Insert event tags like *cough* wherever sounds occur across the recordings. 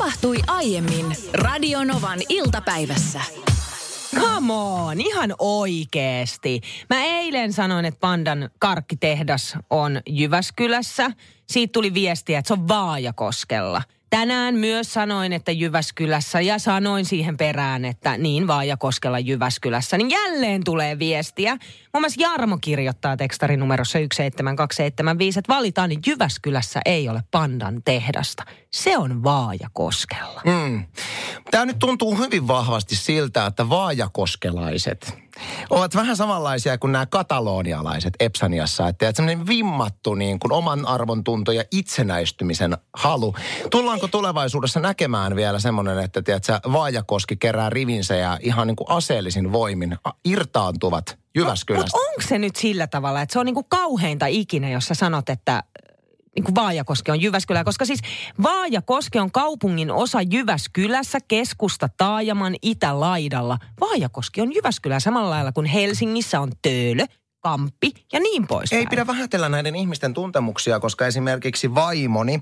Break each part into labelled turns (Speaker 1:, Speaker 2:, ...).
Speaker 1: tapahtui aiemmin Radionovan iltapäivässä.
Speaker 2: Come on, ihan oikeesti. Mä eilen sanoin, että Pandan karkkitehdas on Jyväskylässä. Siitä tuli viestiä, että se on Vaajakoskella. Tänään myös sanoin, että Jyväskylässä ja sanoin siihen perään, että niin Vaajakoskella Jyväskylässä. Niin jälleen tulee viestiä. Muun muassa Jarmo kirjoittaa tekstarin numerossa 17275, että valitaan, niin Jyväskylässä ei ole Pandan tehdasta. Se on Vaajakoskella.
Speaker 3: Mm. Tämä nyt tuntuu hyvin vahvasti siltä, että vaajakoskelaiset ovat vähän samanlaisia kuin nämä katalonialaiset Epsaniassa. Että, semmoinen vimmattu niin kuin oman arvon tunto ja itsenäistymisen halu. Tullaanko tulevaisuudessa näkemään vielä semmoinen, että tiedätkö, Vaajakoski kerää rivinsä ja ihan niin kuin aseellisin voimin irtaantuvat Jyväskylästä?
Speaker 2: Mutta onko se nyt sillä tavalla, että se on niinku kauheinta ikinä, jos sä sanot, että niin kuin Vaajakoski on Jyväskylä, koska siis Vaajakoski on kaupungin osa Jyväskylässä, keskusta Taajaman itälaidalla. Vaajakoski on Jyväskylä samalla lailla kuin Helsingissä on Töölö, Kamppi ja niin pois.
Speaker 3: Ei pidä vähätellä näiden ihmisten tuntemuksia, koska esimerkiksi vaimoni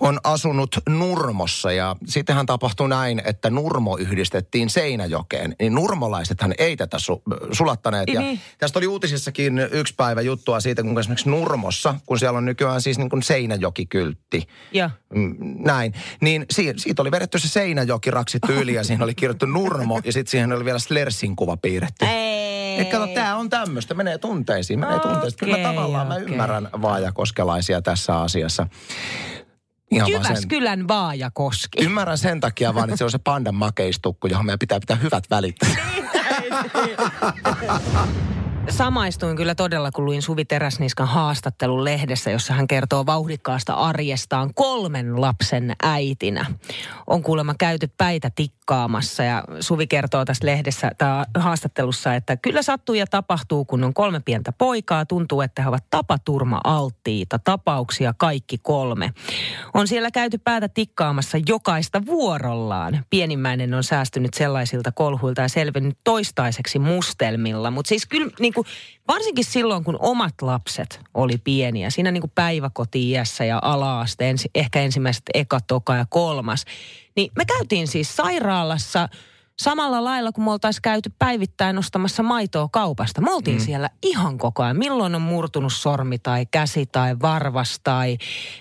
Speaker 3: on asunut Nurmossa ja sittenhän tapahtui näin, että Nurmo yhdistettiin Seinäjokeen. Niin nurmolaisethan ei tätä su- sulattaneet. Ja
Speaker 2: Niin.
Speaker 3: tästä oli uutisissakin yksi päivä juttua siitä, kun esimerkiksi Nurmossa, kun siellä on nykyään siis niin kuin Seinäjoki-kyltti,
Speaker 2: Ja.
Speaker 3: Mm, näin. Niin si- siitä oli vedetty se Seinäjoki raksittu yli ja siihen oli kirjoittu Nurmo ja sitten siihen oli vielä Slersin kuva piirretty.
Speaker 2: Ei.
Speaker 3: Et kato, tämä on tämmöistä, menee tunteisiin, menee
Speaker 2: Okei,
Speaker 3: tunteisiin. Kyllä mä tavallaan mä
Speaker 2: okei.
Speaker 3: ymmärrän vaajakoskelaisia tässä asiassa. Ihan vaan sen,
Speaker 2: Jyväskylän Vaajakoski.
Speaker 3: ymmärrän sen takia vaan, että se on se pandan makeistukku, johon meidän pitää pitää hyvät välit. *laughs*
Speaker 2: Samaistuin kyllä todella, kun luin Suvi Teräsniskan haastattelun lehdessä, jossa hän kertoo vauhdikkaasta arjestaan kolmen lapsen äitinä. On kuulemma käyty päitä tikkaamassa ja Suvi kertoo tässä lehdessä tai haastattelussa, että kyllä sattuu ja tapahtuu, kun on kolme pientä poikaa. Tuntuu, että he ovat tapaturma-alttiita. Tapauksia kaikki kolme. On siellä käyty päätä tikkaamassa jokaista vuorollaan. Pienimmäinen on säästynyt sellaisilta kolhuilta ja selvinnyt toistaiseksi mustelmilla. Mutta siis kyllä niin kuin, varsinkin silloin, kun omat lapset oli pieniä, siinä niin kuin päiväkoti-iässä ja ala-aste, ensi, ehkä ensimmäiset eka, toka ja kolmas, niin me käytiin siis sairaalassa samalla lailla, kun me oltaisiin käyty päivittäin nostamassa maitoa kaupasta. Me oltiin mm. siellä ihan koko ajan. Milloin on murtunut sormi tai käsi tai varvas tai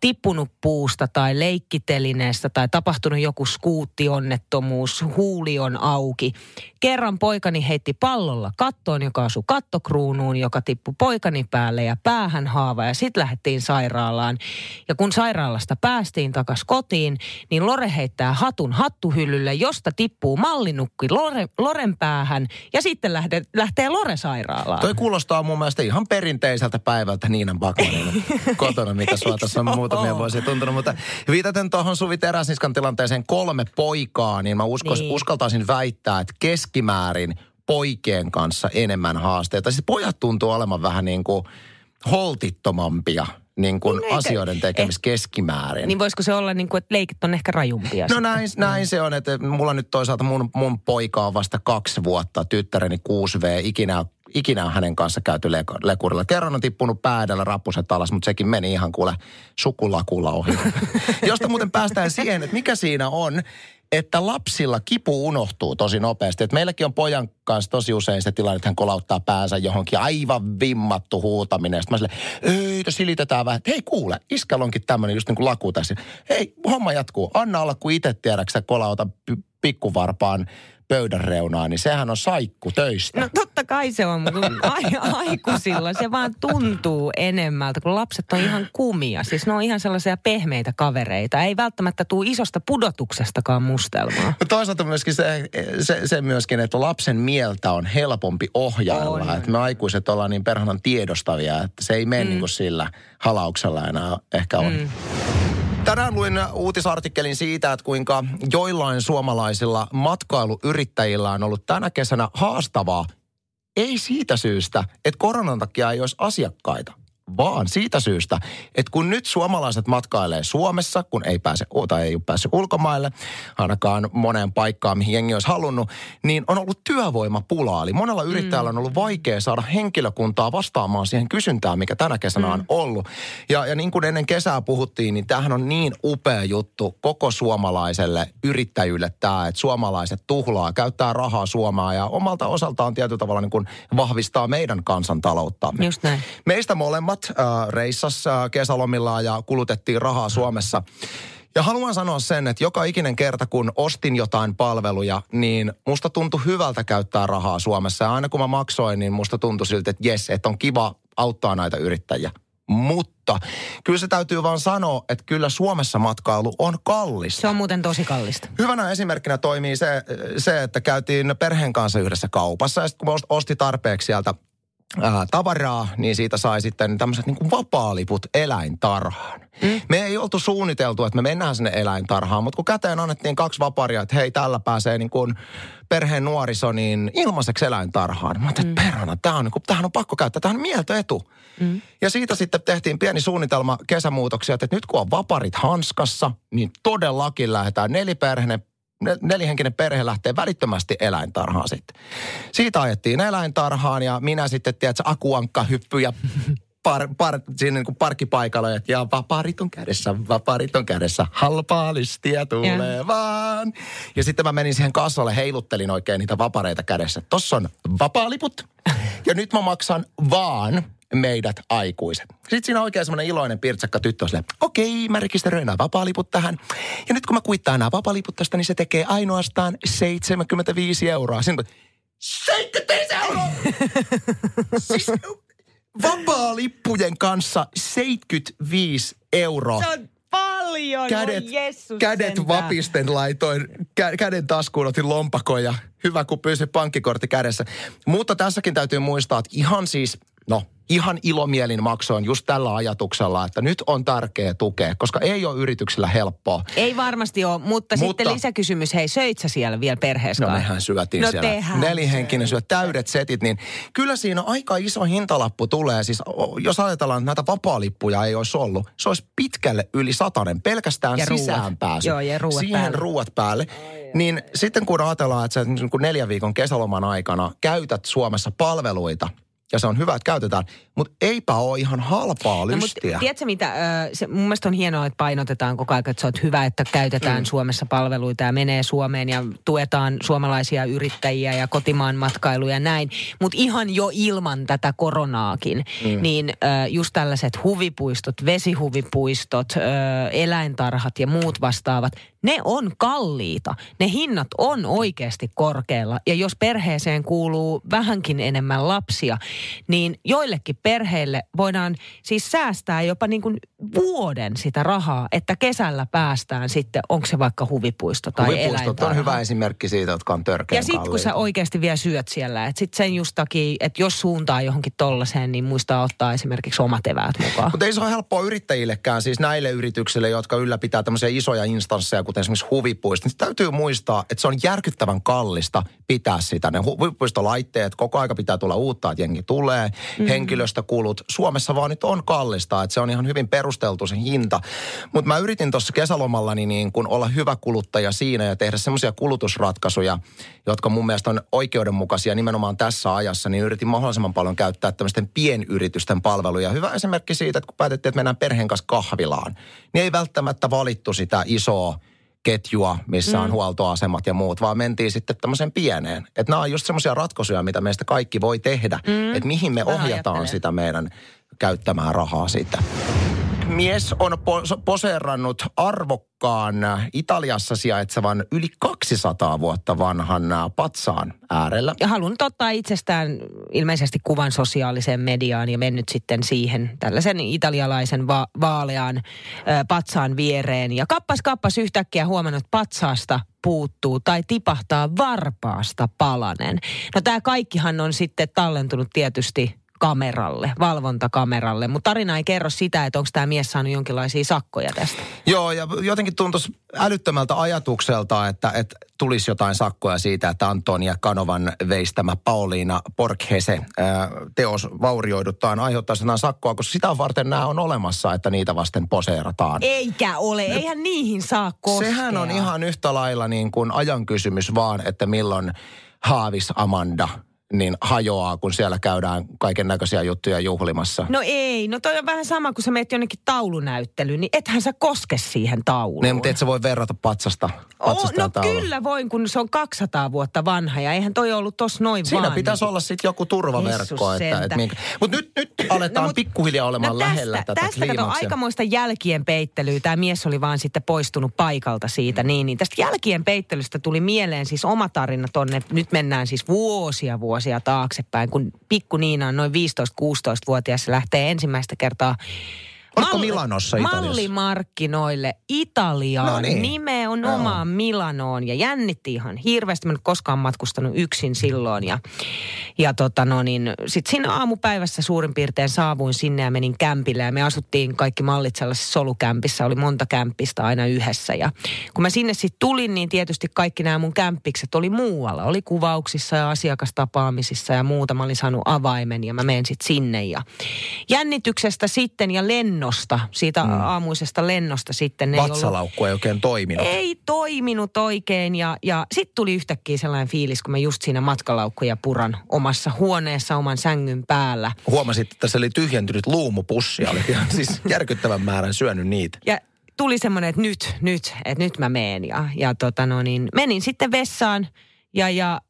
Speaker 2: tippunut puusta tai leikkitelineestä tai tapahtunut joku skuuttionnettomuus, huuli on auki. Kerran poikani heitti pallolla kattoon, joka asui kattokruunuun, joka tippui poikani päälle ja päähän haava ja sitten lähdettiin sairaalaan. Ja kun sairaalasta päästiin takas kotiin, niin Lore heittää hatun hattuhyllylle, josta tippuu mallinukki Lore, Loren päähän ja sitten lähde, lähtee Lore sairaalaan.
Speaker 3: Toi kuulostaa mun mielestä ihan perinteiseltä päivältä Niinan Bakmanin *laughs* kotona, mitä sua tässä on muutamia vuosia tuntunut. Mutta viitaten tuohon Suvi Teräsniskan tilanteeseen kolme poikaa, niin mä uskos,
Speaker 2: Niin.
Speaker 3: uskaltaisin väittää, että keskimäärin poikien kanssa enemmän haasteita. Siis pojat tuntuu olevan vähän niin kuin holtittomampia niin kuin
Speaker 2: Niin, eikä-
Speaker 3: asioiden tekemis keskimäärin.
Speaker 2: Niin voisiko se olla niin kuin, että leikit on ehkä rajumpia?
Speaker 3: No
Speaker 2: sitten?
Speaker 3: näin, näin se on, että mulla nyt toisaalta mun, mun poika on vasta kaksi vuotta, tyttäreni 6V, ikinä, ikinä on hänen kanssa käyty leko- lekurilla. Kerran on tippunut päädellä rappuset alas, mutta sekin meni ihan kuule sukulakulla ohi. *laughs* Josta muuten päästään siihen, että mikä siinä on, että lapsilla kipu unohtuu tosi nopeasti. Et meilläkin on pojan kanssa tosi usein se tilanne, että hän kolauttaa päänsä johonkin aivan vimmattu huutaminen. Sitten mä silleen, silitetään vähän. Hei kuule, iskällä onkin tämmöinen just niin kuin laku tässä. Hei, homma jatkuu. Anna olla, kun itse tiedäksä kolauta pikkuvarpaan pöydän reunaa, niin sehän on saikku töistä.
Speaker 2: No totta kai se on, mutta ai, aikuisilla se vaan tuntuu enemmältä, kun lapset on ihan kumia. Siis ne on ihan sellaisia pehmeitä kavereita. Ei välttämättä tule isosta pudotuksestakaan mustelmaa.
Speaker 3: No Toisaalta myöskin se, se, se myöskin, että lapsen mieltä on helpompi ohjailla.
Speaker 2: On.
Speaker 3: Että me aikuiset ollaan niin perhanan tiedostavia, että se ei mene mm. niin kuin sillä halauksella enää ehkä on. Mm. Tänään luin uutisartikkelin siitä, että kuinka joillain suomalaisilla matkailuyrittäjillä on ollut tänä kesänä haastavaa. Ei siitä syystä, että koronan takia ei olisi asiakkaita, vaan siitä syystä, että kun nyt suomalaiset matkailee Suomessa, kun ei pääse tai ei ole päässyt ulkomaille, ainakaan moneen paikkaan, mihin jengi olisi halunnut, niin on ollut työvoimapulaa. Eli monella yrittäjällä on ollut vaikea saada henkilökuntaa vastaamaan siihen kysyntään, mikä tänä kesänä mm. on ollut. Ja, ja niin kuin ennen kesää puhuttiin, niin tämähän on niin upea juttu koko suomalaiselle yrittäjylle tämä, että suomalaiset tuhlaa, käyttää rahaa Suomaa ja omalta osaltaan tietyllä tavalla niin kuin vahvistaa meidän kansantaloutta.
Speaker 2: Just näin.
Speaker 3: Meistä molemmat äh, reissassa äh, kesälomillaan ja kulutettiin rahaa Suomessa. Ja haluan sanoa sen, että joka ikinen kerta, kun ostin jotain palveluja, niin musta tuntui hyvältä käyttää rahaa Suomessa. Ja aina kun mä maksoin, niin musta tuntui siltä, että jes, että on kiva auttaa näitä yrittäjiä. Mutta kyllä se täytyy vaan sanoa, että kyllä Suomessa matkailu on kallista.
Speaker 2: Se on muuten tosi kallista.
Speaker 3: Hyvänä esimerkkinä toimii se, se että käytiin perheen kanssa yhdessä kaupassa ja sitten kun osti tarpeeksi sieltä ää, tavaraa, niin siitä sai sitten tämmöiset niin vapaaliput eläintarhaan. Mm. Me ei oltu suunniteltu, että me mennään sinne eläintarhaan, mutta kun käteen annettiin kaksi vaparia, että hei, tällä pääsee niin kuin perheen nuoriso niin ilmaiseksi eläintarhaan. Mä ajattelin, mm. että perhana, tämä on, niin kuin, tämähän on pakko käyttää, tämä on mieltöetu. Mm. Ja siitä sitten tehtiin pieni suunnitelma kesämuutoksia, että nyt kun on vaparit hanskassa, niin todellakin lähdetään neliperheinen nelihenkinen perhe lähtee välittömästi eläintarhaan sitten. Siitä ajettiin eläintarhaan ja minä sitten, tiedätkö, akuankka hyppy ja *laughs* par, par, siinä niin kuin parkkipaikalla, ja vaparit on kädessä, vaparit on kädessä, halpaa listiä tulee ja. vaan. Ja sitten mä menin siihen kassalle, heiluttelin oikein niitä vapareita kädessä. Tossa on vapaaliput, *laughs* ja nyt mä maksan vaan meidät aikuiset. Sitten siinä on oikein semmoinen iloinen pirtsakka tyttö sille, okei, mä rekisteröin nämä vapaaliput tähän. Ja nyt kun mä kuittaan nämä vapaaliput tästä, niin se tekee ainoastaan 75 euroa. Siinä 75 euroa! *laughs* siis vapaalippujen kanssa 75 euroa.
Speaker 2: Se on paljon,
Speaker 3: kädet, kädet vapisten laitoin, kä, käden taskuun otin lompakon ja hyvä kun pyysi pankkikortti kädessä. Mutta tässäkin täytyy muistaa, että ihan siis, no ihan ilomielin maksoin just tällä ajatuksella, että nyt on tärkeä tukea, koska ei ole yrityksillä helppoa.
Speaker 2: Ei varmasti ole, mutta, mutta sitten lisäkysymys, hei söit sä siellä vielä perheessä?
Speaker 3: No mehän syötiin no, siellä. Nelihenkinen syö täydet setit, niin kyllä siinä aika iso hintalappu tulee. Siis jos ajatellaan, että näitä vapaalippuja ei olisi ollut, se olisi pitkälle yli satanen pelkästään ja sisäänpääsy.
Speaker 2: Joo, ja ruuat
Speaker 3: Siihen
Speaker 2: päälle.
Speaker 3: ruuat päälle. Niin sitten kun ajatellaan, että sä niin neljän viikon kesäloman aikana käytät Suomessa palveluita, ja se on hyvä, että käytetään. Mutta eipä ole ihan halpaa lystiä.
Speaker 2: No, tiedätkö mitä, se, mun mielestä on hienoa, että painotetaan koko ajan, että se on hyvä, että käytetään mm. Suomessa palveluita ja menee Suomeen ja tuetaan suomalaisia yrittäjiä ja kotimaan matkailuja ja näin. Mutta ihan jo ilman tätä koronaakin, mm. niin just tällaiset huvipuistot, vesihuvipuistot, eläintarhat ja muut vastaavat, ne on kalliita. Ne hinnat on oikeasti korkealla. Ja jos perheeseen kuuluu vähänkin enemmän lapsia, niin joillekin perheille voidaan siis säästää jopa niin kuin vuoden sitä rahaa, että kesällä päästään sitten, onko se vaikka huvipuisto tai
Speaker 3: Huvipuistot on hyvä esimerkki siitä, jotka on törkeän
Speaker 2: Ja sitten kun sä oikeasti vielä syöt siellä, että sitten sen just takia, että jos suuntaa johonkin tollaiseen, niin muistaa ottaa esimerkiksi omat eväät mukaan.
Speaker 3: Mutta ei se ole helppoa yrittäjillekään, siis näille yrityksille, jotka ylläpitää tämmöisiä isoja instansseja, kuten esimerkiksi huvipuisto. Niin täytyy muistaa, että se on järkyttävän kallista pitää sitä. Ne huvipuistolaitteet, koko aika pitää tulla uutta, että jengi tulee, mm. henkilöstökulut. Suomessa vaan nyt on kallista, että se on ihan hyvin perusteltu se hinta. Mutta mä yritin tuossa kesälomallani niin kun olla hyvä kuluttaja siinä ja tehdä semmoisia kulutusratkaisuja, jotka mun mielestä on oikeudenmukaisia nimenomaan tässä ajassa, niin yritin mahdollisimman paljon käyttää tämmöisten pienyritysten palveluja. Hyvä esimerkki siitä, että kun päätettiin, että mennään perheen kanssa kahvilaan, niin ei välttämättä valittu sitä isoa ketjua, missä mm. on huoltoasemat ja muut, vaan mentiin sitten tämmöiseen pieneen. Että nämä on just semmoisia ratkaisuja, mitä meistä kaikki voi tehdä. Mm. Että mihin me ohjataan sitä meidän käyttämään rahaa sitä mies on poseerannut arvokkaan Italiassa sijaitsevan yli 200 vuotta vanhan patsaan äärellä.
Speaker 2: Ja halunnut ottaa itsestään ilmeisesti kuvan sosiaaliseen mediaan ja mennyt sitten siihen tällaisen italialaisen va- vaalean ö, patsaan viereen. Ja kappas kappas yhtäkkiä huomannut patsaasta puuttuu tai tipahtaa varpaasta palanen. No tämä kaikkihan on sitten tallentunut tietysti kameralle, valvontakameralle. Mutta tarina ei kerro sitä, että onko tämä mies saanut jonkinlaisia sakkoja tästä.
Speaker 3: Joo, ja jotenkin tuntuisi älyttömältä ajatukselta, että, että tulisi jotain sakkoja siitä, että Antonia Kanovan veistämä Pauliina Porkhese ää, teos vaurioiduttaan aiheuttaa jotain sakkoa, koska sitä varten nämä on olemassa, että niitä vasten poseerataan.
Speaker 2: Eikä ole, eihän niihin saa koskea.
Speaker 3: Sehän on ihan yhtä lailla niin kuin ajan kysymys vaan, että milloin Haavis Amanda niin hajoaa, kun siellä käydään kaiken näköisiä juttuja juhlimassa.
Speaker 2: No ei, no toi on vähän sama, kun sä meet jonnekin taulunäyttelyyn, niin ethän sä koske siihen tauluun.
Speaker 3: Niin, mutta et sä voi verrata patsasta, patsasta
Speaker 2: oh, no taulu. kyllä voin, kun se on 200 vuotta vanha ja eihän toi ollut tossa noin
Speaker 3: Siinä
Speaker 2: vaan.
Speaker 3: pitäisi
Speaker 2: niin.
Speaker 3: olla sitten joku turvaverkko. Että, että minkä... Mutta nyt, nyt aletaan no, mut, pikkuhiljaa olemaan
Speaker 2: no tästä,
Speaker 3: lähellä tätä
Speaker 2: Tästä kato aikamoista jälkien peittelyä. Tämä mies oli vaan sitten poistunut paikalta siitä. Niin, niin tästä jälkien peittelystä tuli mieleen siis oma tarina tonne. Nyt mennään siis vuosia vuosia taaksepäin, kun pikku Niina on noin 15-16-vuotias se lähtee ensimmäistä kertaa
Speaker 3: Oletko Malli, Milanossa Italiassa?
Speaker 2: Mallimarkkinoille Italiaan.
Speaker 3: No niin.
Speaker 2: Nimenomaan no. Milanoon. Ja jännitti ihan hirveästi. Mä en koskaan matkustanut yksin silloin. Ja, ja tota no niin, sit siinä aamupäivässä suurin piirtein saavuin sinne ja menin kämpille. Ja me asuttiin kaikki mallit sellaisessa solukämpissä. Oli monta kämpistä aina yhdessä. Ja kun mä sinne sitten tulin, niin tietysti kaikki nämä mun kämppikset oli muualla. Oli kuvauksissa ja asiakastapaamisissa ja muuta. Mä olin saanut avaimen ja mä menen sitten sinne. Ja jännityksestä sitten ja lennosta lennosta, siitä mm. aamuisesta lennosta sitten.
Speaker 3: Vatsalaukku ei, ollut, ei oikein toiminut.
Speaker 2: Ei toiminut oikein ja, ja sitten tuli yhtäkkiä sellainen fiilis, kun mä just siinä matkalaukkuja puran omassa huoneessa oman sängyn päällä.
Speaker 3: Huomasit, että se oli tyhjentynyt luumupussi, oli ihan *laughs* siis järkyttävän määrän syönyt niitä.
Speaker 2: Ja tuli semmoinen, että nyt, nyt, että nyt mä meen ja, ja tota no niin, menin sitten vessaan ja, ja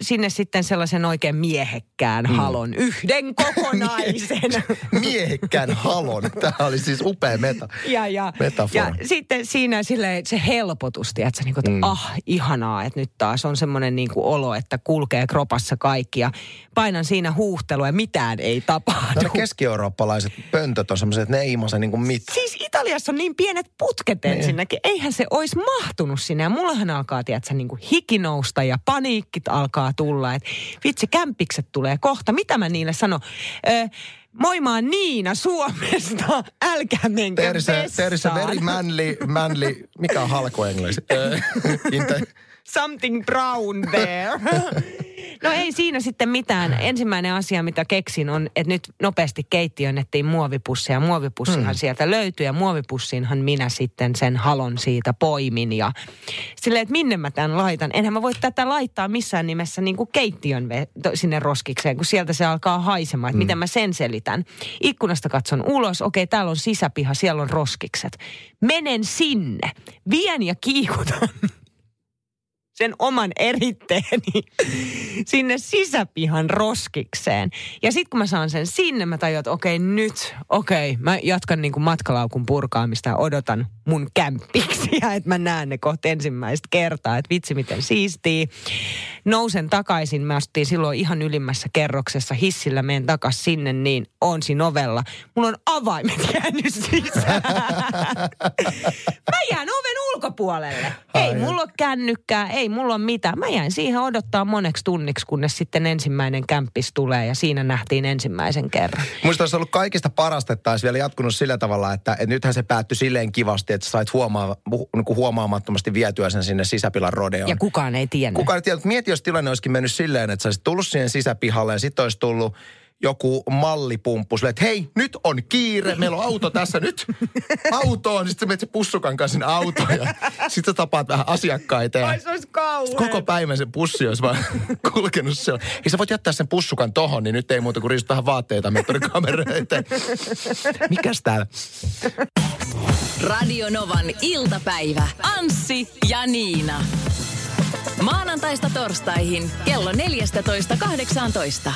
Speaker 2: sinne sitten sellaisen oikein miehekkään mm. halon, yhden kokonaisen. *laughs*
Speaker 3: miehekkään halon, tämä oli siis upea meta,
Speaker 2: ja, ja,
Speaker 3: metafora.
Speaker 2: Ja sitten siinä sille, se helpotus, että, niin kuin, että mm. ah, ihanaa, että nyt taas on semmoinen niin kuin olo, että kulkee kropassa kaikki ja painan siinä huuhtelua ja mitään ei tapahdu.
Speaker 3: No keski-eurooppalaiset pöntöt on semmoiset, että ne ei imase niin kuin mitään.
Speaker 2: Siis Italiassa on niin pienet putket niin. ensinnäkin. Eihän se olisi mahtunut sinne. Ja mullahan alkaa, tiedätkö, niin kuin hikinousta ja paniikkit alkaa tulla. Että vitsi, kämpikset tulee kohta. Mitä mä niille sanon? Öö, Moi, mä oon Niina Suomesta. *laughs* Älkää menkö
Speaker 3: Terse, terse very manly, manly, mikä on halko englanniksi? *laughs*
Speaker 2: Something brown there. *laughs* No ei siinä sitten mitään. Ensimmäinen asia, mitä keksin on, että nyt nopeasti keittiön ettiin muovipussia. Muovipussihan hmm. sieltä löytyi ja muovipussiinhan minä sitten sen halon siitä poimin. Ja silleen, että minne mä tämän laitan. Enhän mä voi tätä laittaa missään nimessä niin kuin keittiön ve- sinne roskikseen, kun sieltä se alkaa haisemaan. Että hmm. miten mä sen selitän. Ikkunasta katson ulos. Okei, täällä on sisäpiha, siellä on roskikset. Menen sinne. Vien ja kiikutan *laughs* sen oman eritteeni sinne sisäpihan roskikseen. Ja sitten kun mä saan sen sinne, mä tajuan, että okei nyt, okei, mä jatkan niin kuin matkalaukun purkaamista ja odotan mun kämppiksiä, että mä näen ne kohta ensimmäistä kertaa, että vitsi miten siistii. Nousen takaisin, mä asuttiin silloin ihan ylimmässä kerroksessa hissillä, menen takas sinne, niin on siinä ovella. Mulla on avaimet *laughs* jäänyt sisään. mä jään oven ulkopuolelle. Ei mulla ole kännykkää, ei mulla ole mitään. Mä jäin siihen odottaa moneksi tunniksi, kunnes sitten ensimmäinen kämppis tulee ja siinä nähtiin ensimmäisen kerran.
Speaker 3: Muista olisi ollut kaikista parasta, että olisi vielä jatkunut sillä tavalla, että, että nythän se päättyi silleen kivasti, että sait huomaa, niin huomaamattomasti vietyä sen sinne sisäpilan rodeoon.
Speaker 2: Ja kukaan ei tiennyt.
Speaker 3: Kukaan ei tiennyt. Mieti, jos tilanne olisikin mennyt silleen, että sä olisit tullut siihen sisäpihalle ja sitten olisi tullut joku mallipumppu, että hei, nyt on kiire, meillä on auto tässä nyt. Autoon, sitten menet se pussukan kanssa sinne autoon ja sitten tapaat vähän asiakkaita. Ja
Speaker 2: Ai se olisi
Speaker 3: Koko päivän se pussi olisi vaan *laughs* kulkenut siellä. Hei sä voit jättää sen pussukan tohon, niin nyt ei muuta kuin riisut vähän vaatteita kameroita. Mikäs täällä?
Speaker 1: Radio Novan iltapäivä. Anssi ja Niina. Maanantaista torstaihin kello 14.18.